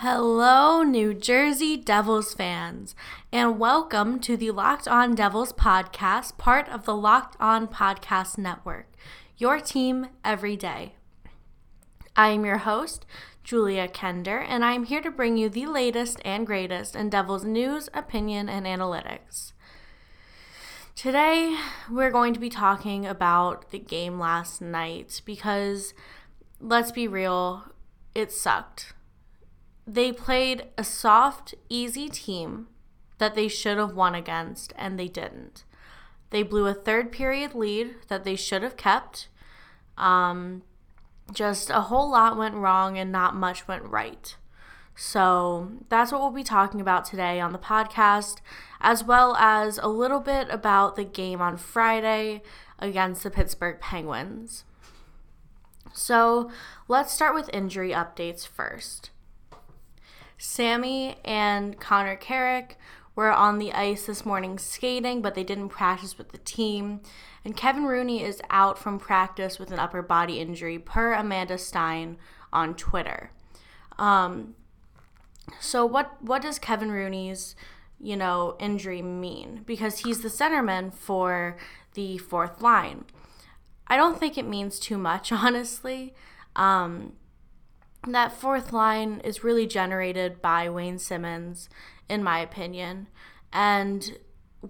Hello, New Jersey Devils fans, and welcome to the Locked On Devils podcast, part of the Locked On Podcast Network, your team every day. I am your host, Julia Kender, and I am here to bring you the latest and greatest in Devils news, opinion, and analytics. Today, we're going to be talking about the game last night because, let's be real, it sucked they played a soft, easy team that they should have won against, and they didn't. They blew a third period lead that they should have kept. Um, just a whole lot went wrong and not much went right. So that's what we'll be talking about today on the podcast, as well as a little bit about the game on Friday against the Pittsburgh Penguins. So let's start with injury updates first. Sammy and Connor Carrick were on the ice this morning skating, but they didn't practice with the team. And Kevin Rooney is out from practice with an upper body injury, per Amanda Stein on Twitter. Um, so what what does Kevin Rooney's you know injury mean? Because he's the centerman for the fourth line. I don't think it means too much, honestly. Um, that fourth line is really generated by Wayne Simmonds, in my opinion. And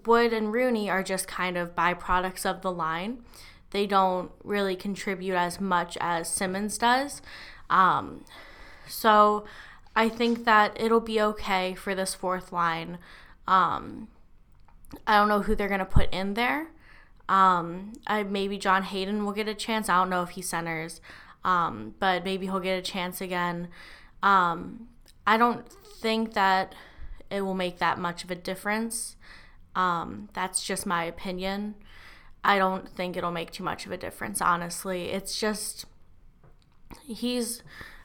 Wood and Rooney are just kind of byproducts of the line. They don't really contribute as much as Simmonds does. Um, so I think that it'll be okay for this fourth line. Um, I don't know who they're going to put in there. Um, I, maybe John Hayden will get a chance. I don't know if he centers. Um, but maybe he'll get a chance again. Um, I don't think that it will make that much of a difference. Um, that's just my opinion. I don't think it'll make too much of a difference, honestly. It's just he's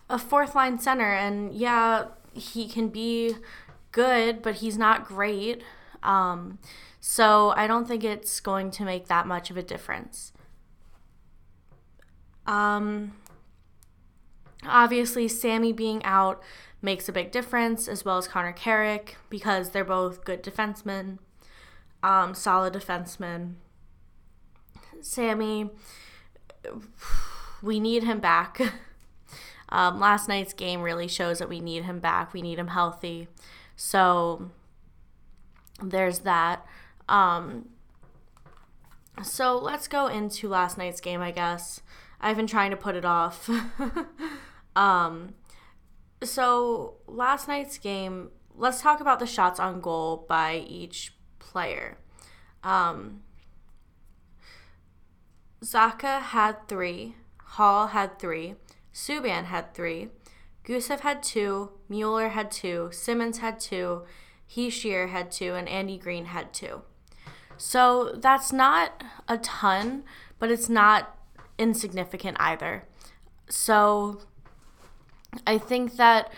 a fourth line center, and yeah, he can be good, but he's not great. Um, so I don't think it's going to make that much of a difference. Um, Obviously, Sammy being out makes a big difference, as well as Connor Carrick, because they're both good defensemen, um, solid defensemen. Sammy, we need him back. um, last night's game really shows that we need him back. We need him healthy. So there's that. Um, so let's go into last night's game, I guess. I've been trying to put it off. Um, so last night's game, let's talk about the shots on goal by each player. Um, Zacha had three, Hall had three, Subban had three, Gusev had two, Mueller had two, Simmonds had two, Hischier had two, and Andy Greene had two. So that's not a ton, but it's not insignificant either. So I think that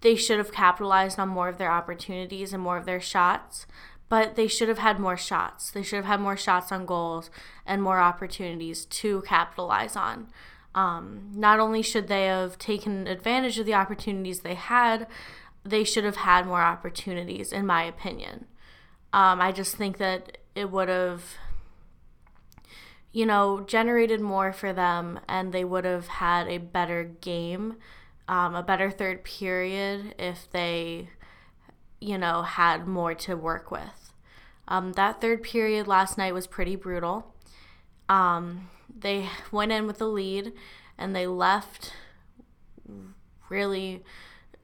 they should have capitalized on more of their opportunities and more of their shots, but they should have had more shots. They should have had more shots on goals and more opportunities to capitalize on. Um, not only should they have taken advantage of the opportunities they had, they should have had more opportunities, in my opinion. Um, I just think that it would have, you know, generated more for them and they would have had a better game um, a better third period if they, you know, had more to work with. Um, that third period last night was pretty brutal. Um, they went in with the lead and they left really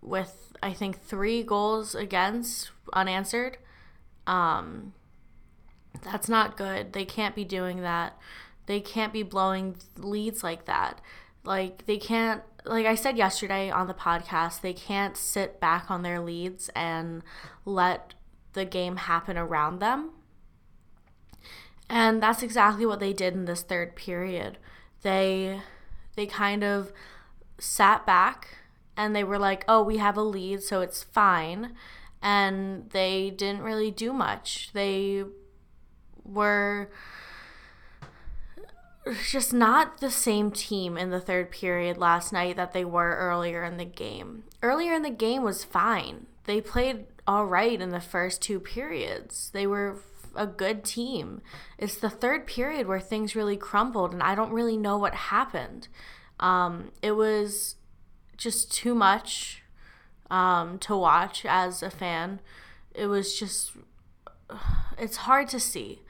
with, I think, three goals against unanswered. Um, that's not good. They can't be doing that. They can't be blowing leads like that. Like, they can't like I said yesterday on the podcast, they can't sit back on their leads and let the game happen around them. And that's exactly what they did in this third period. They they kind of sat back and they were like, "Oh, we have a lead, so it's fine." And they didn't really do much. They were just not the same team in the third period last night that they were earlier in the game. Earlier in the game was fine. They played all right in the first two periods. They were a good team. It's the third period where things really crumbled, and I don't really know what happened. Um, it was just too much um, to watch as a fan. It was just, it's hard to see.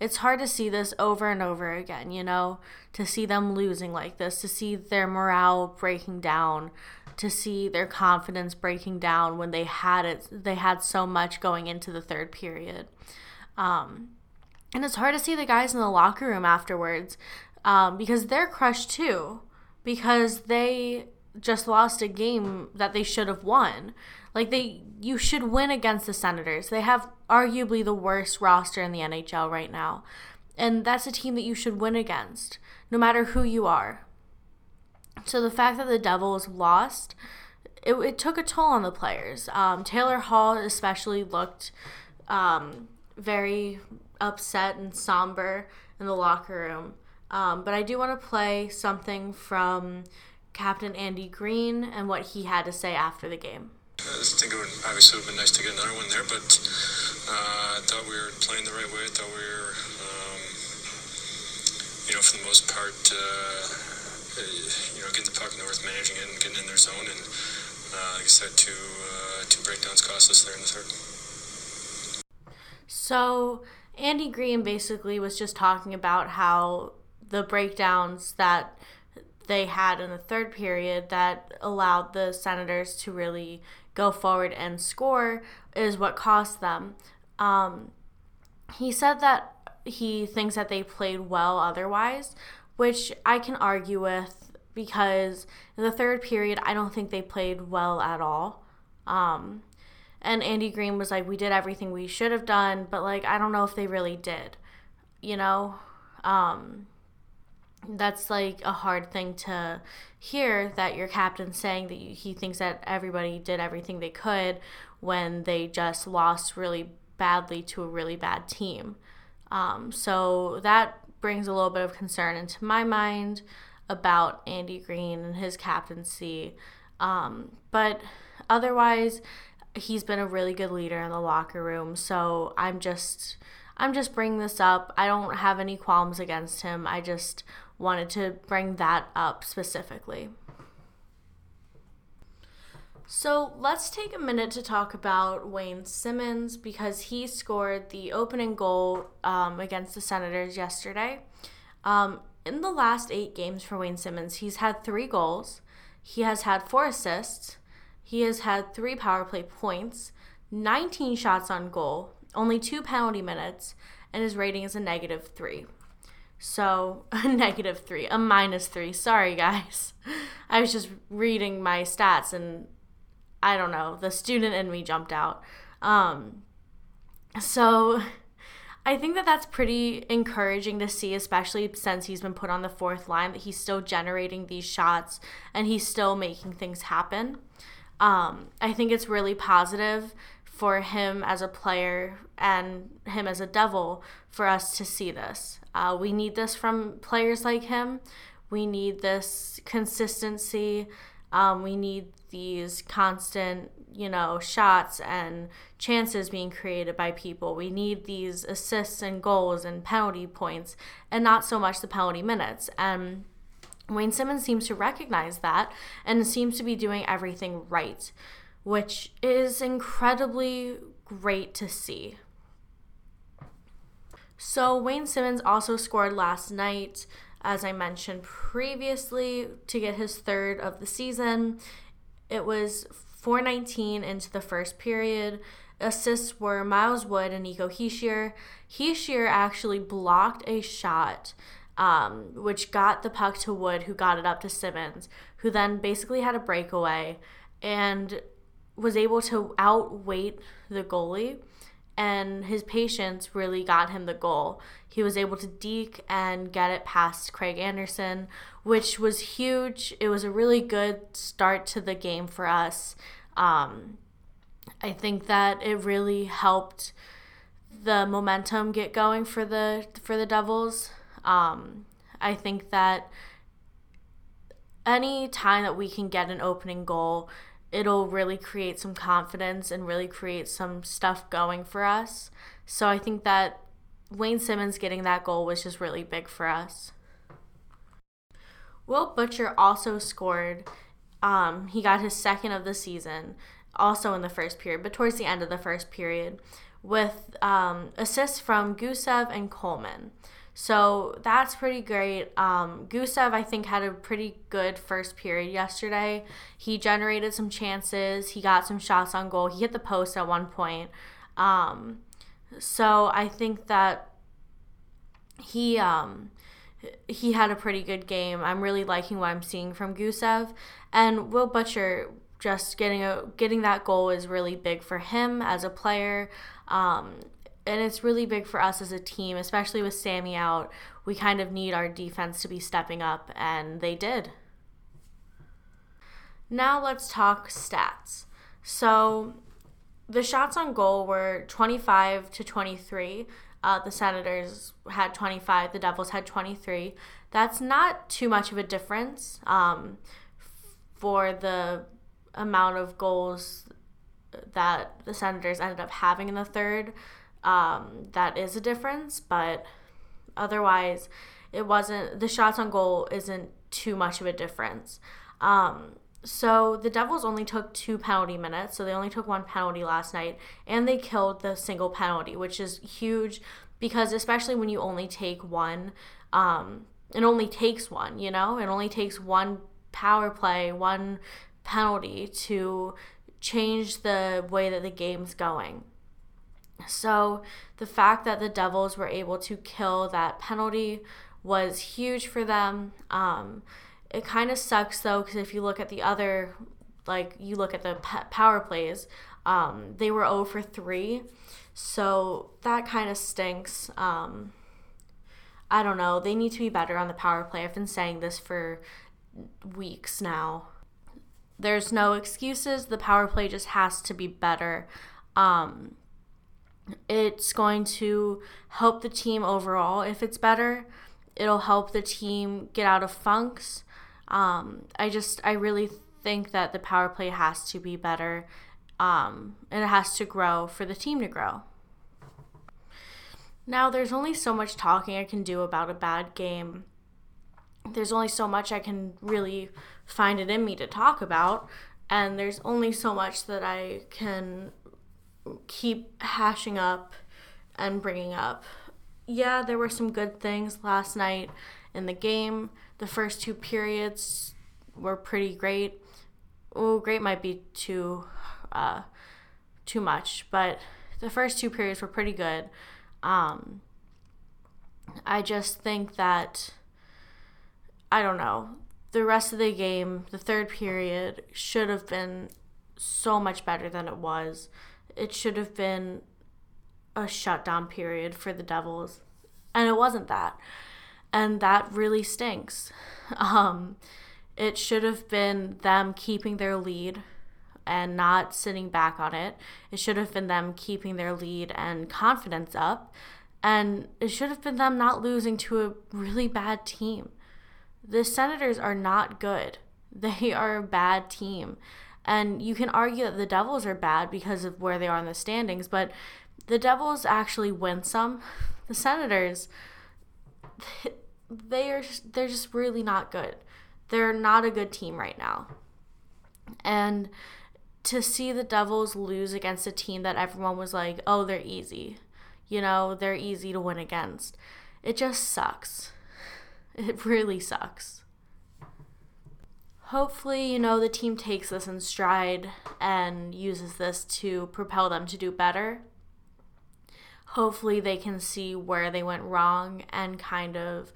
It's hard to see this over and over again, you know, to see them losing like this, to see their morale breaking down, to see their confidence breaking down when they had it they had so much going into the third period. Um, and it's hard to see the guys in the locker room afterwards um, because they're crushed too because they just lost a game that they should have won. Like they you should win against the Senators. They have arguably the worst roster in the NHL right now. And that's a team that you should win against, no matter who you are. So the fact that the Devils lost, it, it took a toll on the players. Um, Taylor Hall especially looked um, very upset and somber in the locker room. Um, but I do want to play something from Captain Andy Greene and what he had to say after the game. I think it would obviously have been nice to get another one there, but uh, I thought we were playing the right way. I thought we were, um, you know, for the most part, uh, you know, getting the puck north, managing it, and getting in their zone. And uh, like I said, two uh, two breakdowns cost us there in the third. So Andy Greene basically was just talking about how the breakdowns that they had in the third period that allowed the Senators to really go forward and score is what cost them. Um, he said that he thinks that they played well otherwise, which I can argue with because in the third period, I don't think they played well at all. Um, and Andy Greene was like, we did everything we should have done, but like, I don't know if they really did, you know? Um, that's like a hard thing to hear that your captain saying that he thinks that everybody did everything they could when they just lost really badly to a really bad team. Um, so that brings a little bit of concern into my mind about Andy Greene and his captaincy. Um, but otherwise, he's been a really good leader in the locker room. So I'm just. I'm just bringing this up. I don't have any qualms against him. I just wanted to bring that up specifically. So let's take a minute to talk about Wayne Simmonds because he scored the opening goal um, against the Senators yesterday. Um, in the last eight games for Wayne Simmonds, he's had three goals, he has had four assists, he has had three power play points, 19 shots on goal, only two penalty minutes, and his rating is a negative three. So, a negative three, a minus three. Sorry, guys. I was just reading my stats and I don't know, the student in me jumped out. Um, so, I think that that's pretty encouraging to see, especially since he's been put on the fourth line, that he's still generating these shots and he's still making things happen. Um, I think it's really positive for him as a player and him as a devil for us to see this. Uh, we need this from players like him. We need this consistency. Um, we need these constant, you know, shots and chances being created by people. We need these assists and goals and penalty points, and not so much the penalty minutes. And Wayne Simmonds seems to recognize that and seems to be doing everything right, which is incredibly great to see. So, Wayne Simmonds also scored last night, as I mentioned previously, to get his third of the season. It was 419 into the first period. Assists were Miles Wood and Nico Hischier. Hischier actually blocked a shot um, which got the puck to Wood, who got it up to Simmonds, who then basically had a breakaway and was able to outweight the goalie. And his patience really got him the goal. He was able to deke and get it past Craig Anderson, which was huge. It was a really good start to the game for us. Um, I think that it really helped the momentum get going for the for the Devils. Um, I think that any time that we can get an opening goal, it'll really create some confidence and really create some stuff going for us. So I think that Wayne Simmonds getting that goal was just really big for us. Will Butcher also scored. Um, he got his second of the season, also in the first period, but towards the end of the first period, with um, assists from Gusev and Coleman. So that's pretty great. Um, Gusev, I think, had a pretty good first period yesterday. He generated some chances. He got some shots on goal. He hit the post at one point. Um, so I think that he um, he had a pretty good game. I'm really liking what I'm seeing from Gusev and Will Butcher. Just getting a getting that goal is really big for him as a player. Um, and it's really big for us as a team, especially with Sammy out. We kind of need our defense to be stepping up, and they did. Now let's talk stats. So the shots on goal were 25 to 23. Uh, the Senators had 25, the Devils had 23. That's not too much of a difference um, for the amount of goals that the Senators ended up having in the third um, that is a difference, but otherwise, it wasn't the shots on goal isn't too much of a difference. Um, so the Devils only took two penalty minutes, so they only took one penalty last night, and they killed the single penalty, which is huge because especially when you only take one, um, it only takes one, you know, it only takes one power play, one penalty to change the way that the game's going. So the fact that the Devils were able to kill that penalty was huge for them. Um, it kind of sucks though, because if you look at the other, like you look at the power plays, um, they were 0 for 3. So that kind of stinks. Um, I don't know. They need to be better on the power play. I've been saying this for weeks now. There's no excuses. The power play just has to be better. Um, it's going to help the team overall if it's better. It'll help the team get out of funks. Um, I just, I really think that the power play has to be better um, and it has to grow for the team to grow. Now, there's only so much talking I can do about a bad game. There's only so much I can really find it in me to talk about, and there's only so much that I can keep hashing up and bringing up. Yeah, there were some good things last night in the game. The first two periods were pretty great. Oh, great might be too uh, too much, but the first two periods were pretty good. Um, I just think that I don't know. The rest of the game, the third period, should have been so much better than it was it should have been a shutdown period for the Devils. And it wasn't that. And that really stinks. Um, it should have been them keeping their lead and not sitting back on it. It should have been them keeping their lead and confidence up. And it should have been them not losing to a really bad team. The Senators are not good. They are a bad team. And you can argue that the Devils are bad because of where they are in the standings, but the Devils actually win some. The Senators, they are they're just really not good. They're not a good team right now. And to see the Devils lose against a team that everyone was like, "Oh, they're easy." You know, they're easy to win against. It just sucks. It really sucks hopefully, you know, the team takes this in stride and uses this to propel them to do better. Hopefully, they can see where they went wrong and kind of,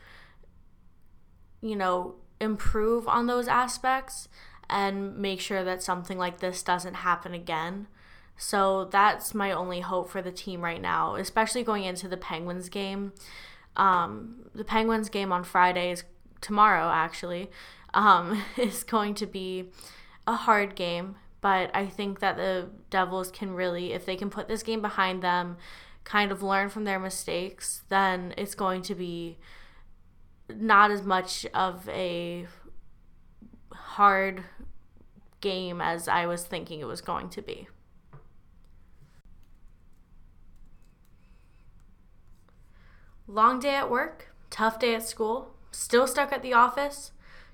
you know, improve on those aspects and make sure that something like this doesn't happen again. So that's my only hope for the team right now, especially going into the Penguins game. Um, the Penguins game on Friday is tomorrow, actually um, is going to be a hard game. But I think that the Devils can really, if they can put this game behind them, kind of learn from their mistakes, then it's going to be not as much of a hard game as I was thinking it was going to be. Long day at work, tough day at school, still stuck at the office?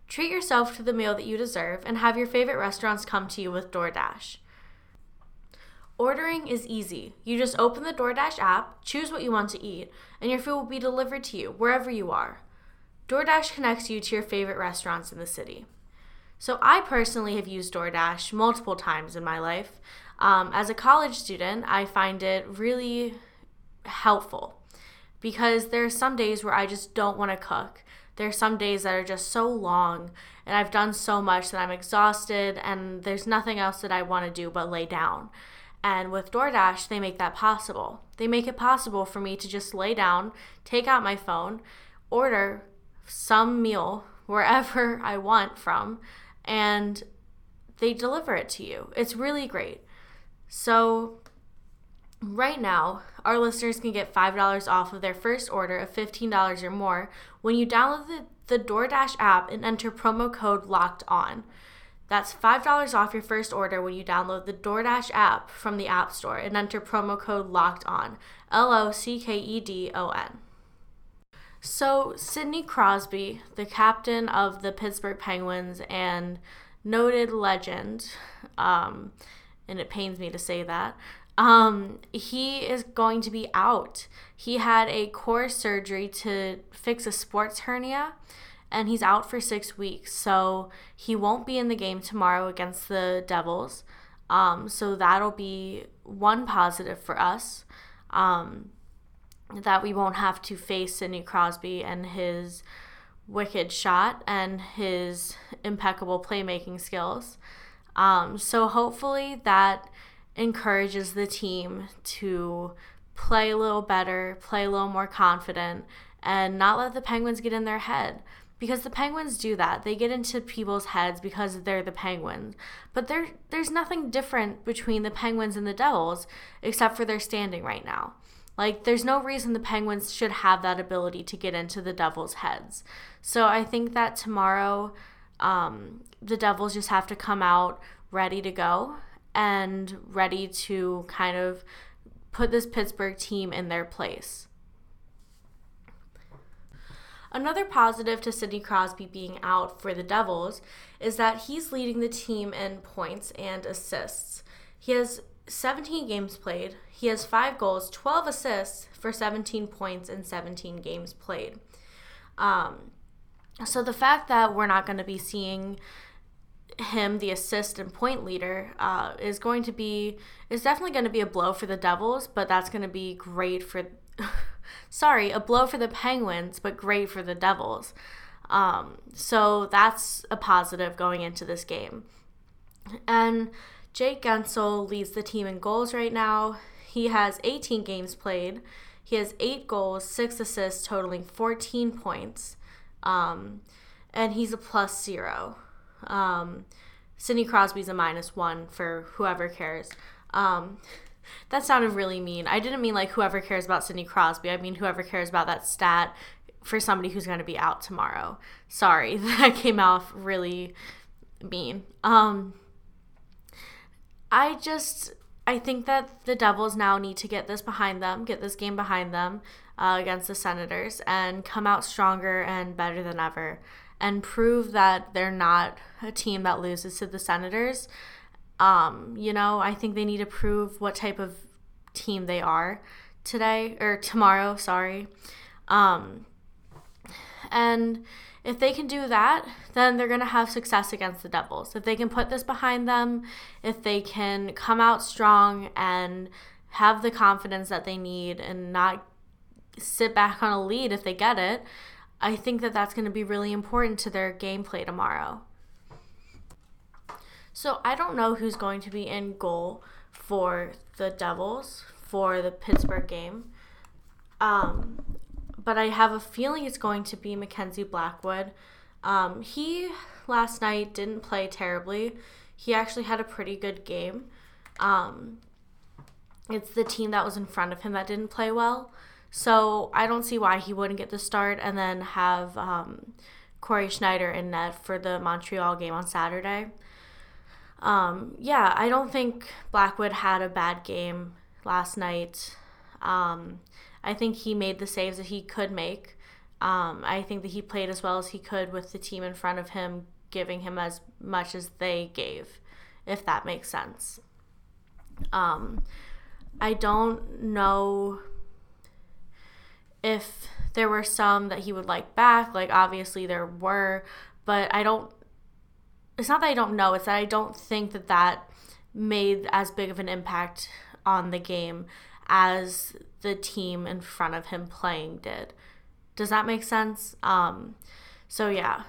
Treat yourself to the meal that you deserve and have your favorite restaurants come to you with DoorDash. Ordering is easy. You just open the DoorDash app, choose what you want to eat, and your food will be delivered to you wherever you are. DoorDash connects you to your favorite restaurants in the city. So, I personally have used DoorDash multiple times in my life. Um, as a college student, I find it really helpful because there are some days where I just don't want to cook. There are some days that are just so long and I've done so much that I'm exhausted and there's nothing else that I want to do but lay down. And with DoorDash, they make that possible. They make it possible for me to just lay down, take out my phone, order some meal wherever I want from, and they deliver it to you. It's really great. So, Right now, our listeners can get $5 off of their first order of $15 or more when you download the, the DoorDash app and enter promo code LOCKED ON. That's $5 off your first order when you download the DoorDash app from the App Store and enter promo code LOCKED ON. L O C K E D O N. So, Sidney Crosby, the captain of the Pittsburgh Penguins and noted legend, um, and it pains me to say that, um, he is going to be out. He had a core surgery to fix a sports hernia, and he's out for six weeks. So he won't be in the game tomorrow against the Devils. Um, so that'll be one positive for us. Um, that we won't have to face Sidney Crosby and his wicked shot and his impeccable playmaking skills. Um, so hopefully that encourages the team to play a little better, play a little more confident, and not let the Penguins get in their head. Because the Penguins do that. They get into people's heads because they're the Penguins. But there, there's nothing different between the Penguins and the Devils except for their standing right now. Like, there's no reason the Penguins should have that ability to get into the Devils' heads. So I think that tomorrow, um, the Devils just have to come out ready to go and ready to kind of put this Pittsburgh team in their place. Another positive to Sidney Crosby being out for the Devils is that he's leading the team in points and assists. He has 17 games played, he has 5 goals, 12 assists for 17 points in 17 games played. Um, so the fact that we're not going to be seeing him the assist and point leader uh, is going to be is definitely going to be a blow for the Devils, but that's going to be great for sorry a blow for the Penguins, but great for the Devils. Um, so that's a positive going into this game. And Jake Guentzel leads the team in goals right now. He has 18 games played. He has eight goals, six assists, totaling 14 points. Um, and he's a plus zero. Um, Sidney Crosby's a minus one for whoever cares. Um, that sounded really mean. I didn't mean like whoever cares about Sidney Crosby. I mean whoever cares about that stat for somebody who's going to be out tomorrow. Sorry, that came off really mean. Um, I just I think that the Devils now need to get this behind them, get this game behind them uh, against the Senators, and come out stronger and better than ever and prove that they're not a team that loses to the Senators. Um, you know, I think they need to prove what type of team they are today or tomorrow, sorry. Um, and if they can do that, then they're going to have success against the Devils. If they can put this behind them, if they can come out strong and have the confidence that they need and not sit back on a lead if they get it, I think that that's going to be really important to their gameplay tomorrow. So I don't know who's going to be in goal for the Devils for the Pittsburgh game. Um, but I have a feeling it's going to be Mackenzie Blackwood. Um, he last night didn't play terribly. He actually had a pretty good game. Um, it's the team that was in front of him that didn't play well. So I don't see why he wouldn't get the start and then have um, Cory Schneider in net for the Montreal game on Saturday. Um, yeah, I don't think Blackwood had a bad game last night. Um, I think he made the saves that he could make. Um, I think that he played as well as he could with the team in front of him, giving him as much as they gave, if that makes sense. Um, I don't know if there were some that he would like back. Like, obviously, there were, but I don't. It's not that I don't know, it's that I don't think that that made as big of an impact on the game as the team in front of him playing did. Does that make sense? Um, so, yeah.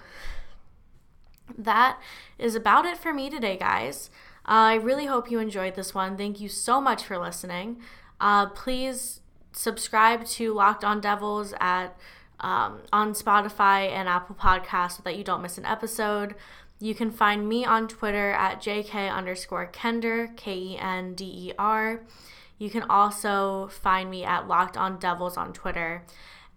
That is about it for me today, guys. Uh, I really hope you enjoyed this one. Thank you so much for listening. Uh, please subscribe to Locked On Devils at um, on Spotify and Apple Podcasts so that you don't miss an episode. You can find me on Twitter at JK underscore Kender, K E N D E R. You can also find me at Locked On Devils on Twitter.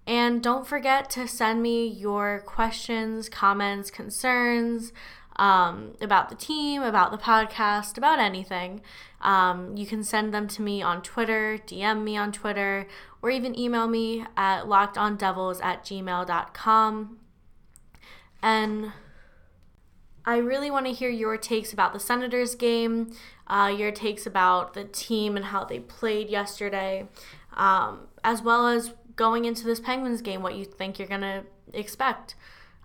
And don't forget to send me your questions, comments, concerns, um, about the team, about the podcast, about anything. Um, you can send them to me on Twitter, DM me on Twitter, or even email me at lockedondevils at gmail.com. And I really want to hear your takes about the Senators game, uh, your takes about the team and how they played yesterday, um, as well as going into this Penguins game, what you think you're going to expect.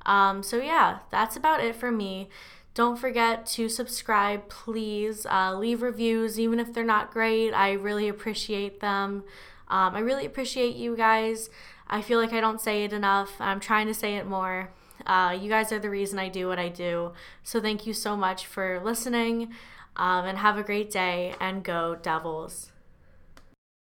Um, so, yeah, that's about it for me. Don't forget to subscribe, please. Uh, leave reviews, even if they're not great. I really appreciate them. Um, I really appreciate you guys. I feel like I don't say it enough. I'm trying to say it more. Uh, you guys are the reason I do what I do. So, thank you so much for listening um, and have a great day and go, Devils.